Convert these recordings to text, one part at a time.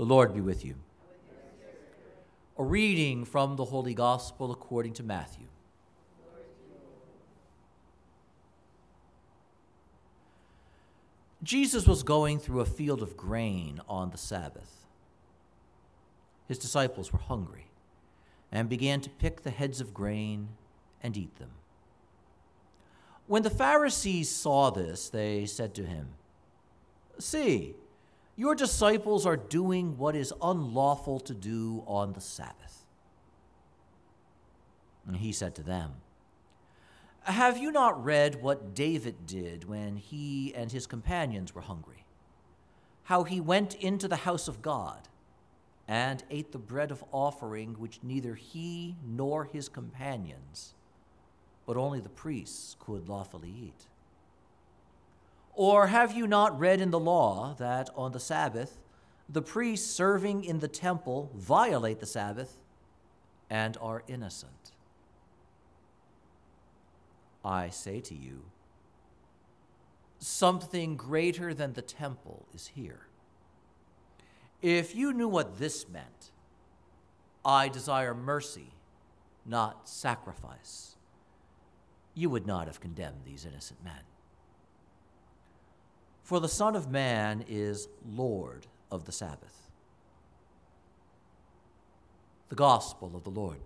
The Lord be with you. A reading from the Holy Gospel according to Matthew. Jesus was going through a field of grain on the Sabbath. His disciples were hungry and began to pick the heads of grain and eat them. When the Pharisees saw this, they said to him, See, your disciples are doing what is unlawful to do on the Sabbath. And he said to them, Have you not read what David did when he and his companions were hungry? How he went into the house of God and ate the bread of offering which neither he nor his companions, but only the priests could lawfully eat. Or have you not read in the law that on the Sabbath the priests serving in the temple violate the Sabbath and are innocent? I say to you, something greater than the temple is here. If you knew what this meant, I desire mercy, not sacrifice, you would not have condemned these innocent men. For the Son of Man is Lord of the Sabbath. The Gospel of the Lord.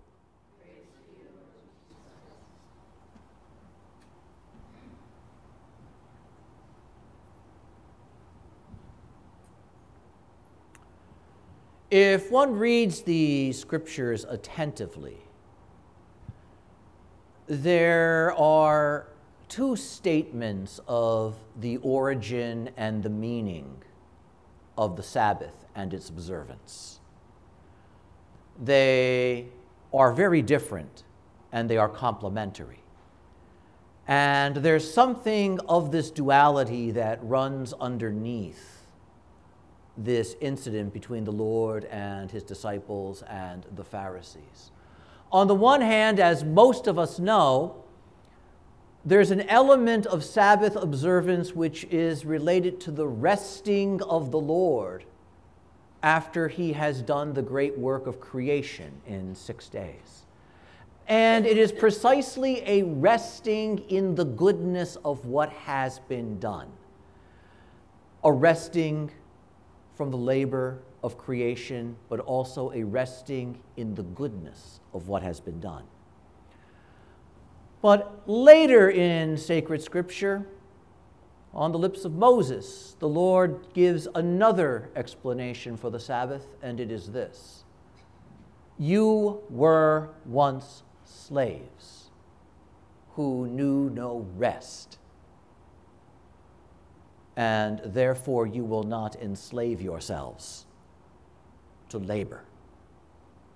If one reads the scriptures attentively, there are two statements of the origin and the meaning of the Sabbath and its observance. They are very different and they are complementary. And there's something of this duality that runs underneath this incident between the Lord and his disciples and the Pharisees. On the one hand, as most of us know, there's an element of Sabbath observance which is related to the resting of the Lord after he has done the great work of creation in six days. And it is precisely a resting in the goodness of what has been done, a resting from the labor of creation, but also a resting in the goodness of what has been done. But later in sacred scripture, on the lips of Moses, the Lord gives another explanation for the Sabbath, and it is this You were once slaves who knew no rest and therefore you will not enslave yourselves to labor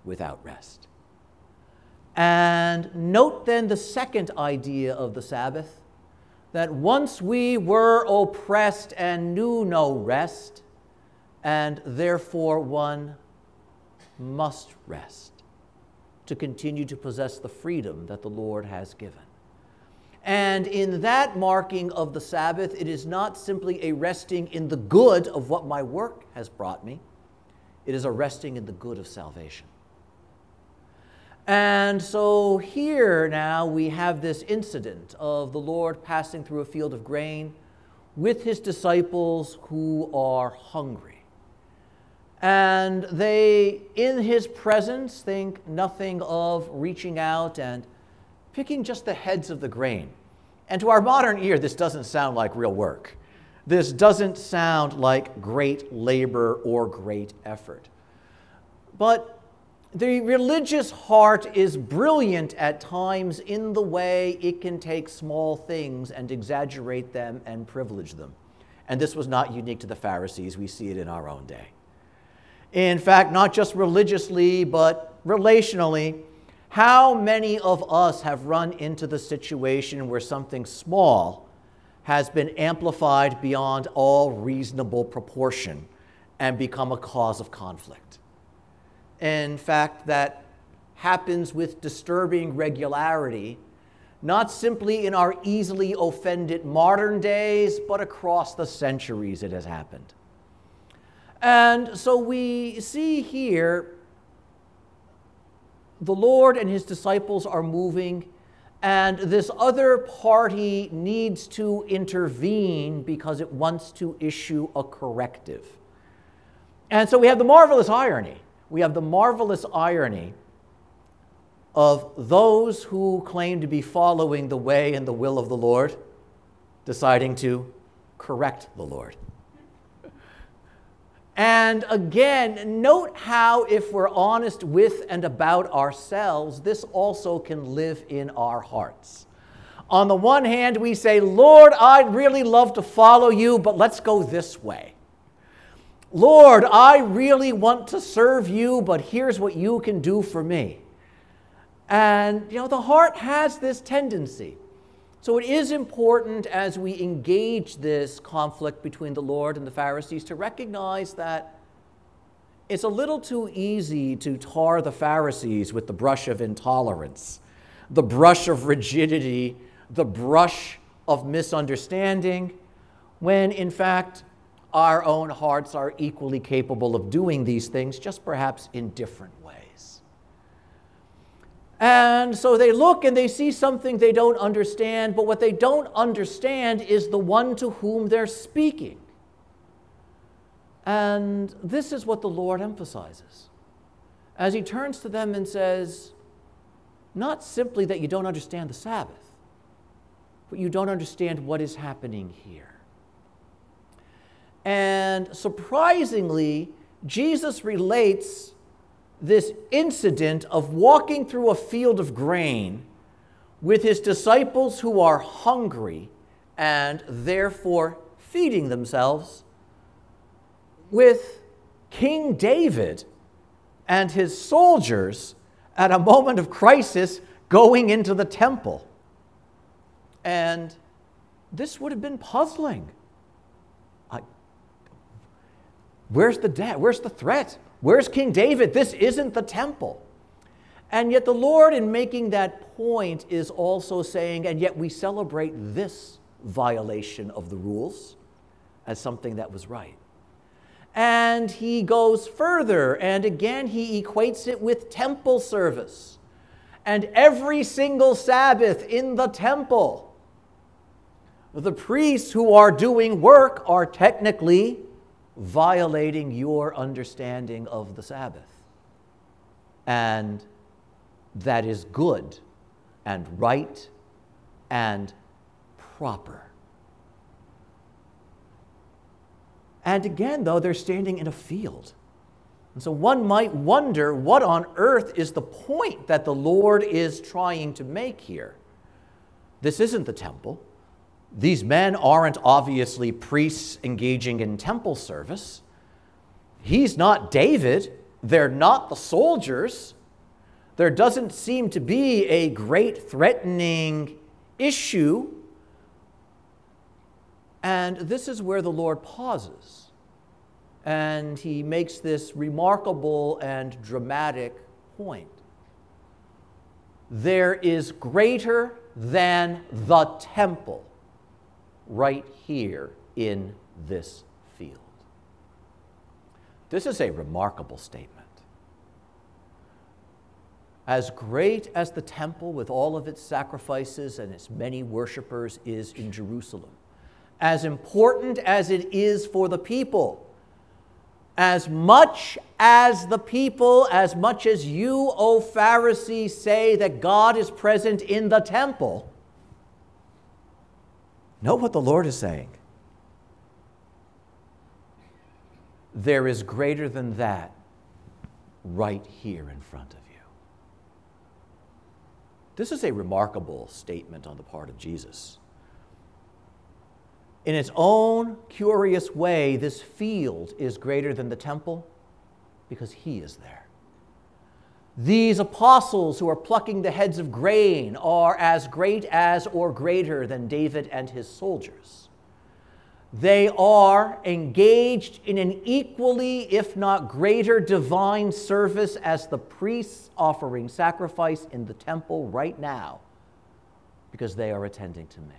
without rest. And note then the second idea of the Sabbath that once we were oppressed and knew no rest, and therefore one must rest to continue to possess the freedom that the Lord has given. And in that marking of the Sabbath, it is not simply a resting in the good of what my work has brought me, it is a resting in the good of salvation. And so here now we have this incident of the Lord passing through a field of grain with his disciples who are hungry. And they, in his presence, think nothing of reaching out and picking just the heads of the grain. And to our modern ear, this doesn't sound like real work. This doesn't sound like great labor or great effort. But the religious heart is brilliant at times in the way it can take small things and exaggerate them and privilege them. And this was not unique to the Pharisees, we see it in our own day. In fact, not just religiously, but relationally, how many of us have run into the situation where something small has been amplified beyond all reasonable proportion and become a cause of conflict? In fact, that happens with disturbing regularity, not simply in our easily offended modern days, but across the centuries it has happened. And so we see here the Lord and his disciples are moving, and this other party needs to intervene because it wants to issue a corrective. And so we have the marvelous irony. We have the marvelous irony of those who claim to be following the way and the will of the Lord deciding to correct the Lord. And again, note how, if we're honest with and about ourselves, this also can live in our hearts. On the one hand, we say, Lord, I'd really love to follow you, but let's go this way. Lord, I really want to serve you, but here's what you can do for me. And, you know, the heart has this tendency. So it is important as we engage this conflict between the Lord and the Pharisees to recognize that it's a little too easy to tar the Pharisees with the brush of intolerance, the brush of rigidity, the brush of misunderstanding, when in fact our own hearts are equally capable of doing these things, just perhaps in different ways. and so they look and they see something they don't understand, but what they don't understand is the one to whom they're speaking. And this is what the Lord emphasizes. As he turns to them and says, not simply that you don't understand the Sabbath, but you don't understand what is happening here. And surprisingly, Jesus relates this incident of walking through a field of grain with his disciples who are hungry and therefore feeding themselves with King David and his soldiers at a moment of crisis going into the temple. And this would have been puzzling. I, where's the debt? Where's the threat? Where's King David? This isn't the temple. And yet, the Lord, in making that point, is also saying, and yet we celebrate this violation of the rules as something that was right. And he goes further, and again, he equates it with temple service. And every single Sabbath in the temple, the priests who are doing work are technically violating your understanding of the Sabbath. And that is good and right and proper. And again, though, they're standing in a field. And so one might wonder what on earth is the point that the Lord is trying to make here? This isn't the temple. These men aren't obviously priests engaging in temple service. He's not David. They're not the soldiers. There doesn't seem to be a great threatening issue. And this is where the Lord pauses. And he makes this remarkable and dramatic point. There is greater than the temple right here in this field. This is a remarkable statement. As great as the temple with all of its sacrifices and its many worshippers is in Jerusalem, as important as it is for the people, as much as the people, as much as you, O Pharisees, say that God is present in the temple, Know what the Lord is saying. There is greater than that right here in front of you. This is a remarkable statement on the part of Jesus. In its own curious way, this field is greater than the temple because he is there. These apostles who are plucking the heads of grain are as great as or greater than David and his soldiers. They are engaged in an equally, if not greater, divine service as the priests offering sacrifice in the temple right now because they are attending to me.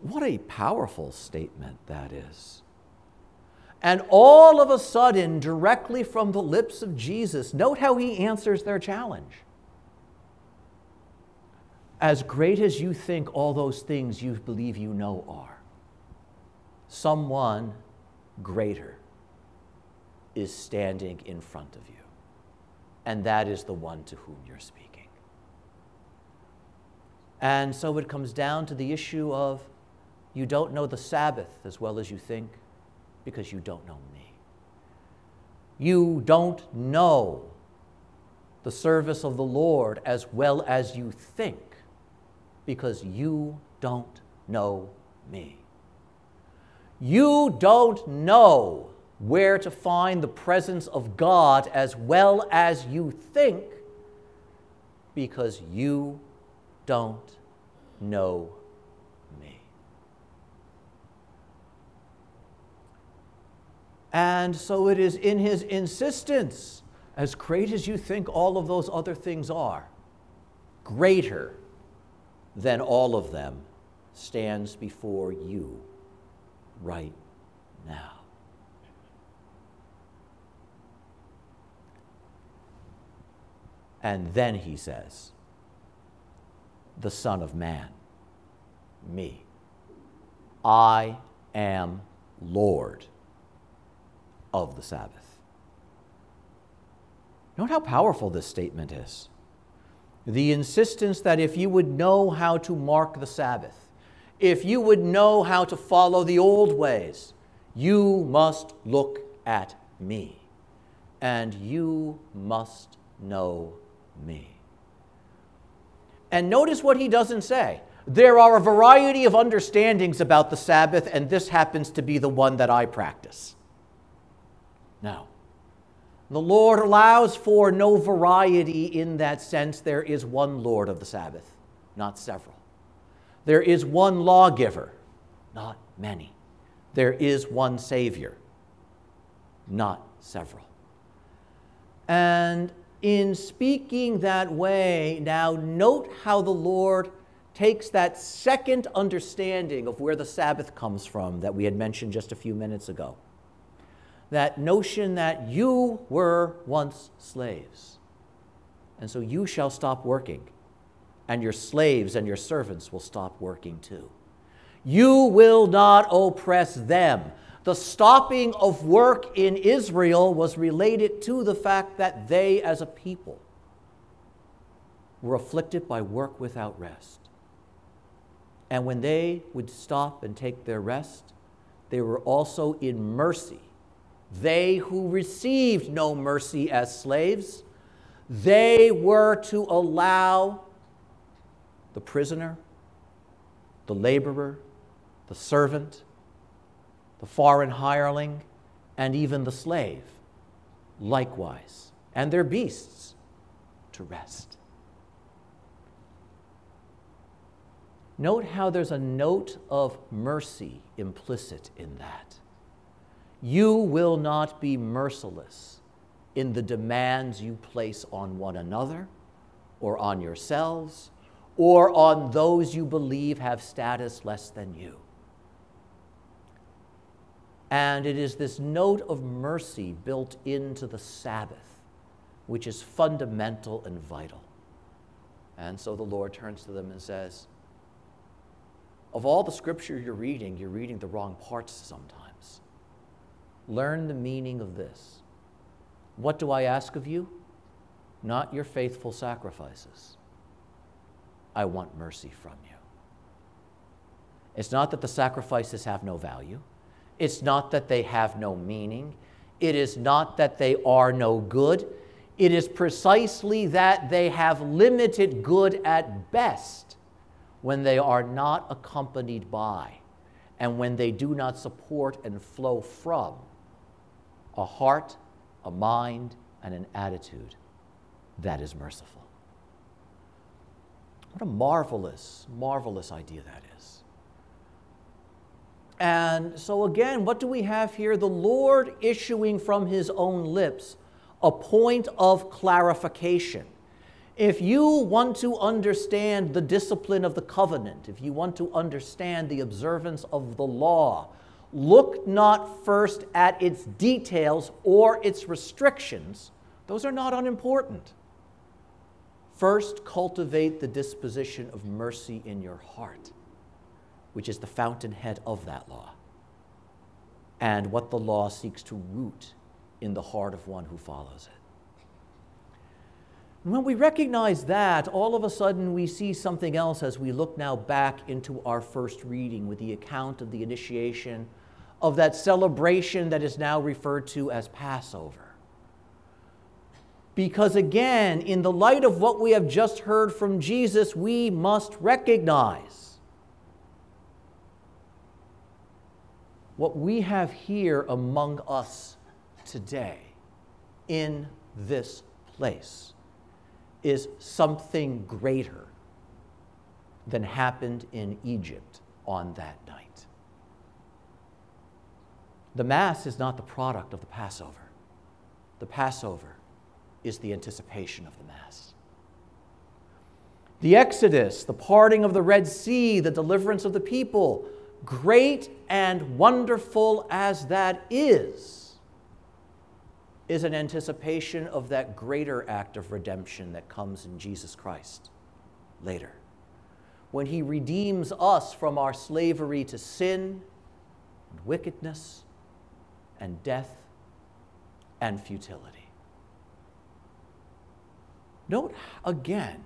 What a powerful statement that is. And all of a sudden, directly from the lips of Jesus, note how he answers their challenge. As great as you think all those things you believe you know are, someone greater is standing in front of you. And that is the one to whom you're speaking. And so it comes down to the issue of you don't know the Sabbath as well as you think because you don't know me. You don't know the service of the Lord as well as you think because you don't know me. You don't know where to find the presence of God as well as you think because you don't know me. And so it is in his insistence, as great as you think all of those other things are, greater than all of them stands before you right now. And then he says, the Son of Man, me. I am Lord of the Sabbath. Note how powerful this statement is. The insistence that if you would know how to mark the Sabbath, if you would know how to follow the old ways, you must look at me, and you must know me. And notice what he doesn't say. There are a variety of understandings about the Sabbath, and this happens to be the one that I practice. Now, the Lord allows for no variety in that sense. There is one Lord of the Sabbath, not several. There is one lawgiver, not many. There is one Savior, not several. And in speaking that way, now note how the Lord takes that second understanding of where the Sabbath comes from that we had mentioned just a few minutes ago. That notion that you were once slaves, and so you shall stop working, and your slaves and your servants will stop working too. You will not oppress them the stopping of work in Israel was related to the fact that they, as a people, were afflicted by work without rest. And when they would stop and take their rest, they were also in mercy. They who received no mercy as slaves, they were to allow the prisoner, the laborer, the servant, the foreign hireling, and even the slave, likewise, and their beasts to rest. Note how there's a note of mercy implicit in that. You will not be merciless in the demands you place on one another or on yourselves or on those you believe have status less than you. And it is this note of mercy built into the Sabbath, which is fundamental and vital. And so the Lord turns to them and says, Of all the scripture you're reading, you're reading the wrong parts sometimes. Learn the meaning of this. What do I ask of you? Not your faithful sacrifices. I want mercy from you. It's not that the sacrifices have no value. It's not that they have no meaning. It is not that they are no good. It is precisely that they have limited good at best when they are not accompanied by and when they do not support and flow from a heart, a mind, and an attitude that is merciful. What a marvelous, marvelous idea that is. And so, again, what do we have here? The Lord issuing from his own lips a point of clarification. If you want to understand the discipline of the covenant, if you want to understand the observance of the law, Look not first at its details or its restrictions, those are not unimportant. First, cultivate the disposition of mercy in your heart, which is the fountainhead of that law, and what the law seeks to root in the heart of one who follows it. And when we recognize that, all of a sudden we see something else as we look now back into our first reading with the account of the initiation of that celebration that is now referred to as Passover. Because again, in the light of what we have just heard from Jesus, we must recognize what we have here among us today in this place is something greater than happened in Egypt on that night. The Mass is not the product of the Passover. The Passover is the anticipation of the Mass. The Exodus, the parting of the Red Sea, the deliverance of the people, great and wonderful as that is, is an anticipation of that greater act of redemption that comes in Jesus Christ later. When he redeems us from our slavery to sin and wickedness and death and futility. Note again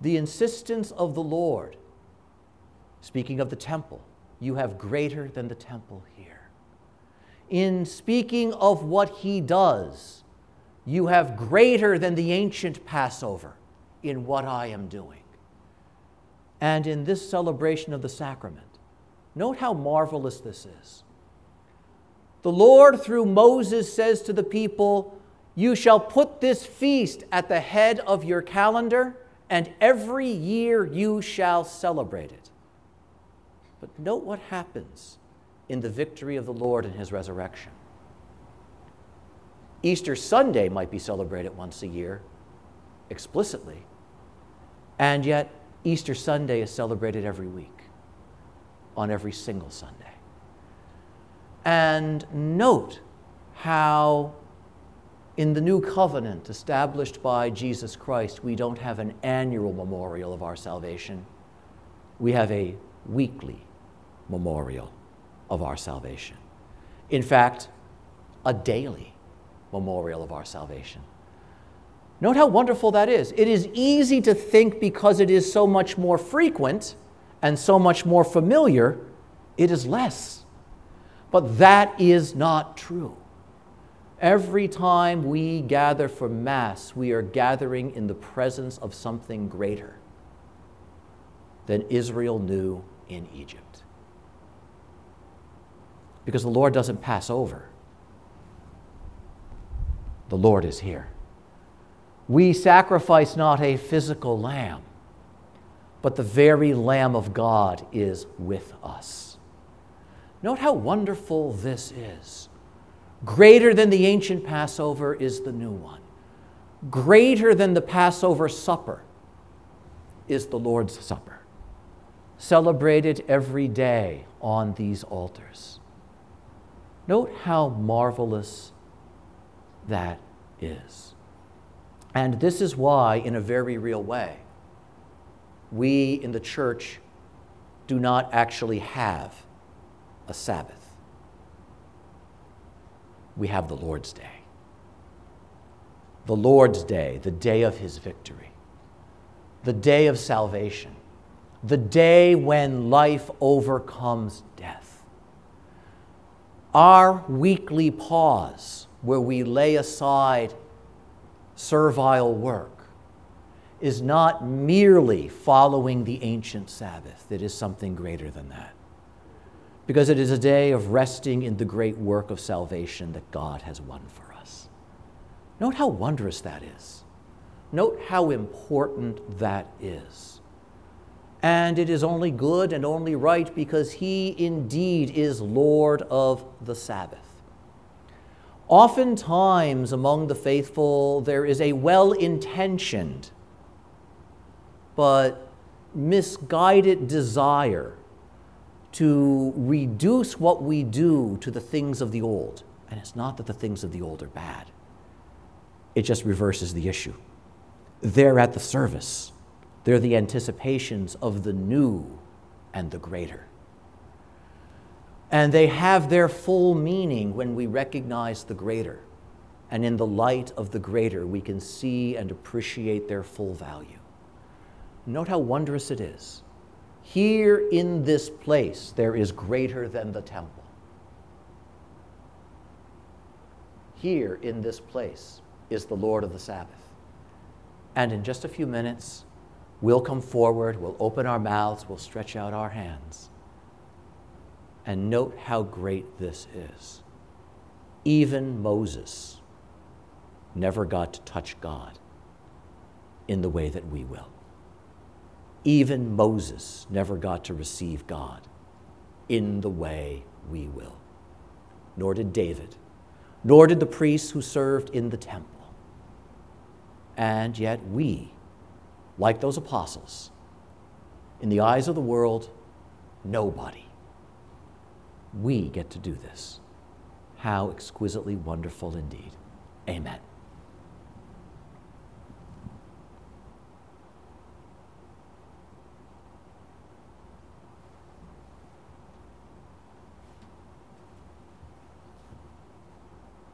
the insistence of the Lord. Speaking of the temple, you have greater than the temple here in speaking of what he does, you have greater than the ancient Passover in what I am doing. And in this celebration of the sacrament, note how marvelous this is. The Lord, through Moses, says to the people, You shall put this feast at the head of your calendar, and every year you shall celebrate it. But note what happens in the victory of the Lord and his resurrection. Easter Sunday might be celebrated once a year explicitly, and yet Easter Sunday is celebrated every week on every single Sunday. And note how in the new covenant established by Jesus Christ, we don't have an annual memorial of our salvation. We have a weekly memorial of our salvation. In fact, a daily memorial of our salvation. Note how wonderful that is. It is easy to think because it is so much more frequent and so much more familiar, it is less. But that is not true. Every time we gather for Mass, we are gathering in the presence of something greater than Israel knew in Egypt because the Lord doesn't pass over. The Lord is here. We sacrifice not a physical lamb, but the very Lamb of God is with us. Note how wonderful this is. Greater than the ancient Passover is the new one. Greater than the Passover supper is the Lord's Supper, celebrated every day on these altars. Note how marvelous that is. And this is why, in a very real way, we in the church do not actually have a Sabbath. We have the Lord's Day. The Lord's Day, the day of his victory, the day of salvation, the day when life overcomes death our weekly pause, where we lay aside servile work, is not merely following the ancient Sabbath, it is something greater than that. Because it is a day of resting in the great work of salvation that God has won for us. Note how wondrous that is. Note how important that is and it is only good and only right because he indeed is Lord of the Sabbath. Oftentimes among the faithful, there is a well intentioned but misguided desire to reduce what we do to the things of the old. And it's not that the things of the old are bad, it just reverses the issue. They're at the service, they're the anticipations of the new and the greater. And they have their full meaning when we recognize the greater. And in the light of the greater, we can see and appreciate their full value. Note how wondrous it is. Here in this place, there is greater than the temple. Here in this place is the Lord of the Sabbath. And in just a few minutes, we'll come forward, we'll open our mouths, we'll stretch out our hands. And note how great this is. Even Moses never got to touch God in the way that we will. Even Moses never got to receive God in the way we will. Nor did David, nor did the priests who served in the temple. And yet we, like those apostles, in the eyes of the world, nobody. We get to do this. How exquisitely wonderful indeed. Amen.